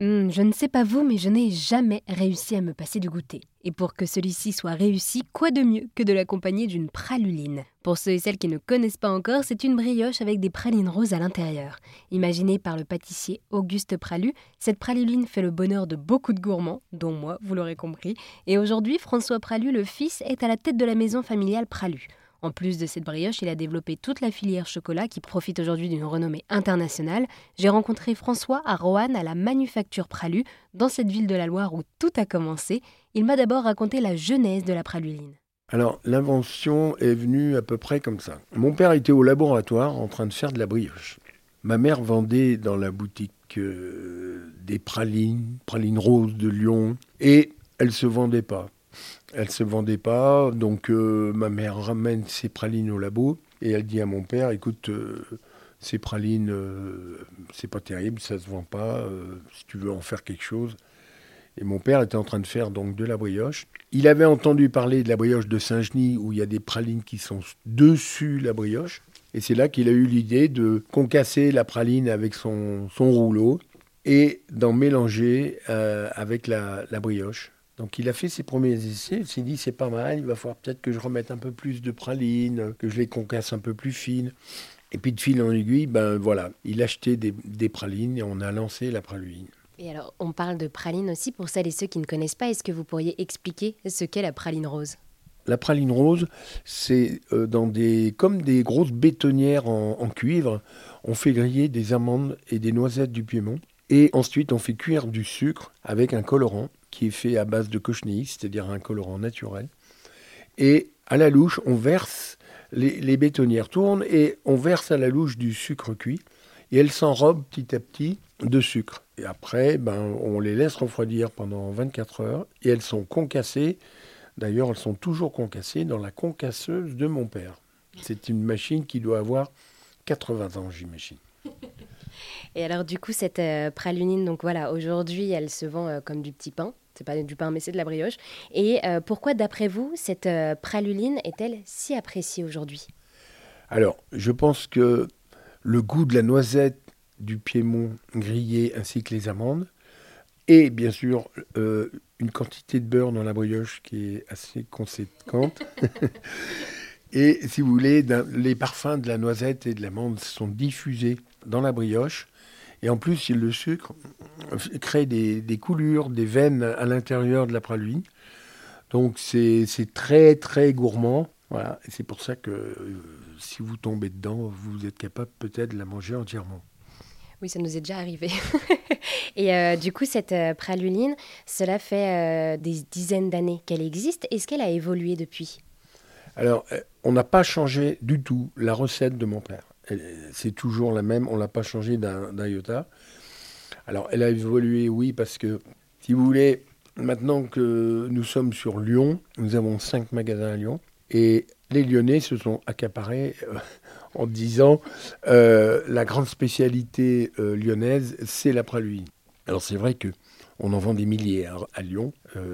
Hmm, je ne sais pas vous, mais je n'ai jamais réussi à me passer du goûter. Et pour que celui-ci soit réussi, quoi de mieux que de l'accompagner d'une praluline? Pour ceux et celles qui ne connaissent pas encore, c'est une brioche avec des pralines roses à l'intérieur. Imaginée par le pâtissier Auguste Pralu, cette praluline fait le bonheur de beaucoup de gourmands, dont moi, vous l'aurez compris. Et aujourd'hui, François Pralu, le fils, est à la tête de la maison familiale Pralu. En plus de cette brioche, il a développé toute la filière chocolat qui profite aujourd'hui d'une renommée internationale. J'ai rencontré François à Roanne à la Manufacture Pralu, dans cette ville de la Loire où tout a commencé. Il m'a d'abord raconté la genèse de la praluline. Alors, l'invention est venue à peu près comme ça. Mon père était au laboratoire en train de faire de la brioche. Ma mère vendait dans la boutique euh, des pralines, pralines roses de Lyon, et elle se vendait pas. Elle se vendait pas, donc euh, ma mère ramène ses pralines au labo et elle dit à mon père, écoute, euh, ces pralines, euh, c'est pas terrible, ça se vend pas. si tu veux en faire quelque chose. Et mon père était en train de faire donc de la brioche. Il avait entendu parler de la brioche de Saint-Genis où il y a des pralines qui sont dessus la brioche. Et c'est là qu'il a eu l'idée de concasser la praline avec son, son rouleau et d'en mélanger avec la brioche. Donc il a fait ses premiers essais, il s'est dit c'est pas mal, il va falloir peut-être que je remette un peu plus de praline, que je les concasse un peu plus fines. Et puis de fil en aiguille, ben voilà, il a acheté des, des pralines et on a lancé la praline. Et alors, on parle de praline aussi pour celles et ceux qui ne connaissent pas. Est-ce que vous pourriez expliquer ce qu'est la praline rose? La praline rose, c'est euh, dans des, comme des grosses bétonnières en, en, cuivre. On fait griller des amandes et des noisettes du Piémont. Et ensuite, on fait cuire du sucre avec un colorant qui est fait à base de cochenille, c'est-à-dire un colorant naturel. Et à la louche, on verse, les, bétonnières tournent et on verse à la louche du sucre cuit et elles s'enrobent petit à petit de sucre. Et après, ben, on les laisse refroidir pendant 24 heures et elles sont concassées. D'ailleurs, elles sont toujours concassées dans la concasseuse de mon père. C'est une machine qui doit avoir 80 ans, j'imagine. Et alors, du coup, cette euh, pralinine, donc voilà, aujourd'hui, elle se vend euh, comme du petit pain. C'est pas du pain, mais c'est de la brioche. Et euh, pourquoi, d'après vous, cette euh, praluline est-elle si appréciée aujourd'hui? Alors, je pense que le goût de la noisette du Piémont grillé ainsi que les amandes, et bien sûr euh, une quantité de beurre dans la brioche qui est assez conséquente. et si vous voulez, les parfums de la noisette et de l'amande sont diffusés dans la brioche. Et en plus, le sucre crée des, coulures, des veines à l'intérieur de la praline. Donc c'est très très gourmand. Voilà. Et c'est pour ça que euh, si vous tombez dedans, vous êtes capable peut-être de la manger entièrement. Oui, ça nous est déjà arrivé. et euh, du coup, cette euh, praluline, cela fait des dizaines d'années qu'elle existe. Est-ce qu'elle a évolué depuis? Alors, on n'a pas changé du tout la recette de mon père c'est toujours la même, on ne l'a pas changé d'un iota. Alors, elle a évolué, oui, parce que, si vous voulez, maintenant que nous sommes sur Lyon, nous avons cinq magasins à Lyon, et les Lyonnais se sont accaparés euh, en disant euh, la grande spécialité euh, lyonnaise, c'est la praluine. Alors, c'est vrai que on en vend des milliers à, Lyon,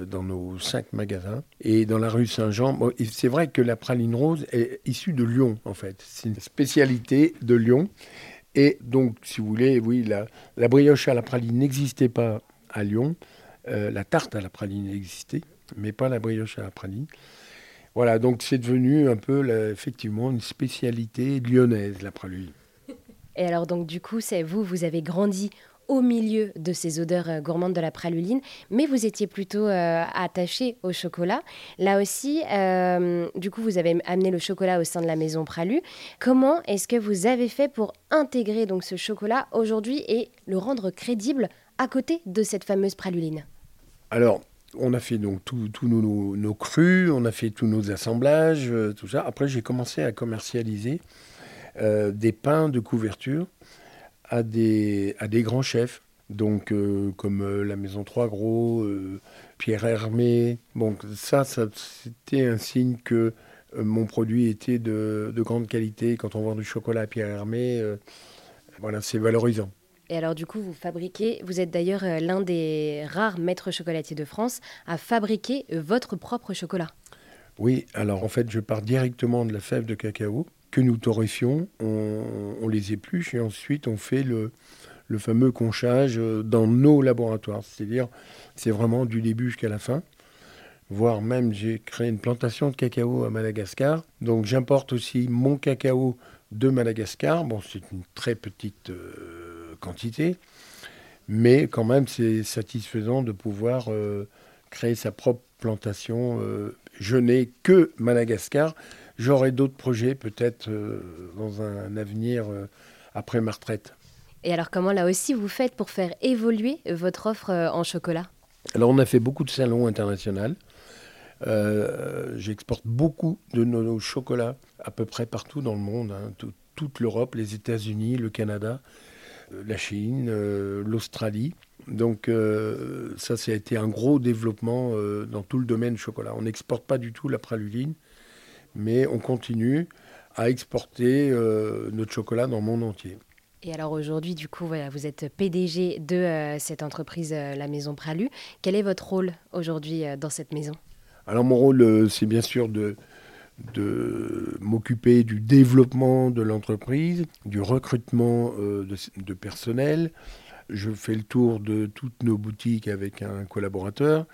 dans nos cinq magasins. Et dans la rue Saint-Jean, c'est vrai que la praline rose est issue de Lyon, en fait. C'est une spécialité de Lyon. Et donc, si vous voulez, oui, la, brioche à la praline n'existait pas à Lyon. Euh, la tarte à la praline existait, mais pas la brioche à la praline. Voilà, donc c'est devenu un peu, effectivement, une spécialité lyonnaise, la praline. Et alors, donc, du coup, c'est vous, vous avez grandi au milieu de ces odeurs euh, gourmandes de la praluline, mais vous étiez plutôt euh, attaché au chocolat. Là aussi, euh, du coup, vous avez amené le chocolat au sein de la maison Pralu. Comment est-ce que vous avez fait pour intégrer donc ce chocolat aujourd'hui et le rendre crédible à côté de cette fameuse praluline? Alors, on a fait donc tous nos, crus, on a fait tous nos assemblages, tout ça. Après, j'ai commencé à commercialiser des pains de couverture à des, à des grands chefs, donc euh, comme euh, la Maison Trois Gros, euh, Pierre Hermé. Bon, ça, ça c'était un signe que mon produit était de, de, grande qualité. Quand on vend du chocolat à Pierre Hermé, voilà, c'est valorisant. Et alors du coup, vous fabriquez, vous êtes d'ailleurs l'un des rares maîtres chocolatiers de France à fabriquer votre propre chocolat. Oui, alors en fait, je pars directement de la fève de cacao que nous torréfions, on, les épluche et ensuite on fait le, fameux conchage dans nos laboratoires. C'est-à-dire, c'est vraiment du début jusqu'à la fin. Voire même, j'ai créé une plantation de cacao à Madagascar. Donc, j'importe aussi mon cacao de Madagascar. Bon, c'est une très petite quantité, mais quand même, c'est satisfaisant de pouvoir créer sa propre plantation. je n'ai que Madagascar. J'aurai d'autres projets peut-être euh, dans un, avenir euh, après ma retraite. Et alors comment là aussi vous faites pour faire évoluer votre offre euh, en chocolat? Alors on a fait beaucoup de salons internationaux. J'exporte beaucoup de nos, chocolats à peu près partout dans le monde, hein. toute l'Europe, les États-Unis, le Canada, la Chine, l'Australie. Donc ça, ça a été un gros développement dans tout le domaine chocolat. On n'exporte pas du tout la praluline mais on continue à exporter euh, notre chocolat dans le monde entier. Et alors aujourd'hui, du coup, vous êtes PDG de euh, cette entreprise, euh, la Maison Pralu. Quel est votre rôle aujourd'hui dans cette maison? Alors mon rôle, c'est bien sûr de, de m'occuper du développement de l'entreprise, du recrutement de, de, personnel. Je fais le tour de toutes nos boutiques avec un collaborateur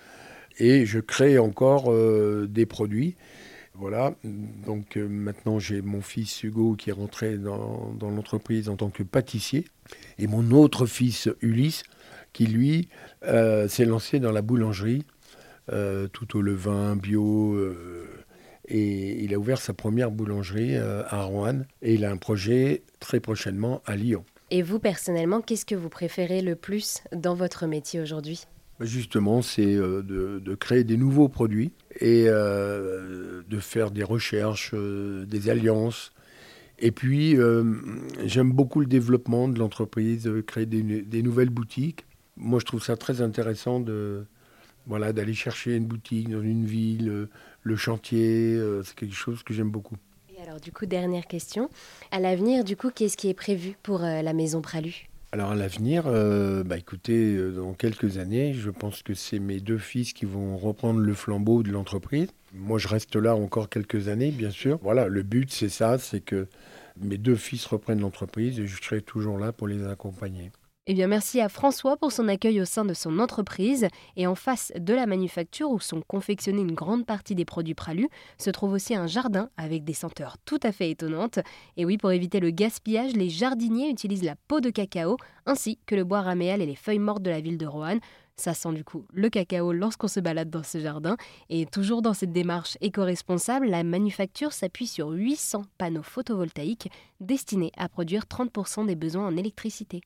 et je crée encore des produits. Voilà, donc euh, maintenant j'ai mon fils Hugo qui est rentré dans, l'entreprise en tant que pâtissier, et mon autre fils Ulysse qui lui euh, s'est lancé dans la boulangerie, euh, tout au levain, bio, et il a ouvert sa première boulangerie à Rouen, et il a un projet très prochainement à Lyon. Et vous personnellement, qu'est-ce que vous préférez le plus dans votre métier aujourd'hui? Justement, c'est de, créer des nouveaux produits et euh, de faire des recherches, euh, des alliances. Et puis, euh, j'aime beaucoup le développement de l'entreprise, créer des, nouvelles boutiques. Moi, je trouve ça très intéressant de voilà d'aller chercher une boutique dans une ville, le chantier, c'est quelque chose que j'aime beaucoup. Et alors, du coup, dernière question. À l'avenir, du coup, qu'est-ce qui est prévu pour la maison Pralu? Alors à l'avenir, euh, bah écoutez, euh, dans quelques années, je pense que c'est mes deux fils qui vont reprendre le flambeau de l'entreprise. Moi, je reste là encore quelques années, bien sûr. Voilà, le but, c'est ça, c'est que mes deux fils reprennent l'entreprise et je serai toujours là pour les accompagner. Eh bien, merci à François pour son accueil au sein de son entreprise. Et en face de la manufacture où sont confectionnés une grande partie des produits Pralu, se trouve aussi un jardin avec des senteurs tout à fait étonnantes. Et oui, pour éviter le gaspillage, les jardiniers utilisent la peau de cacao ainsi que le bois raméal et les feuilles mortes de la ville de Roanne. Ça sent du coup le cacao lorsqu'on se balade dans ce jardin. Et toujours dans cette démarche éco-responsable, la manufacture s'appuie sur 800 panneaux photovoltaïques destinés à produire 30% des besoins en électricité.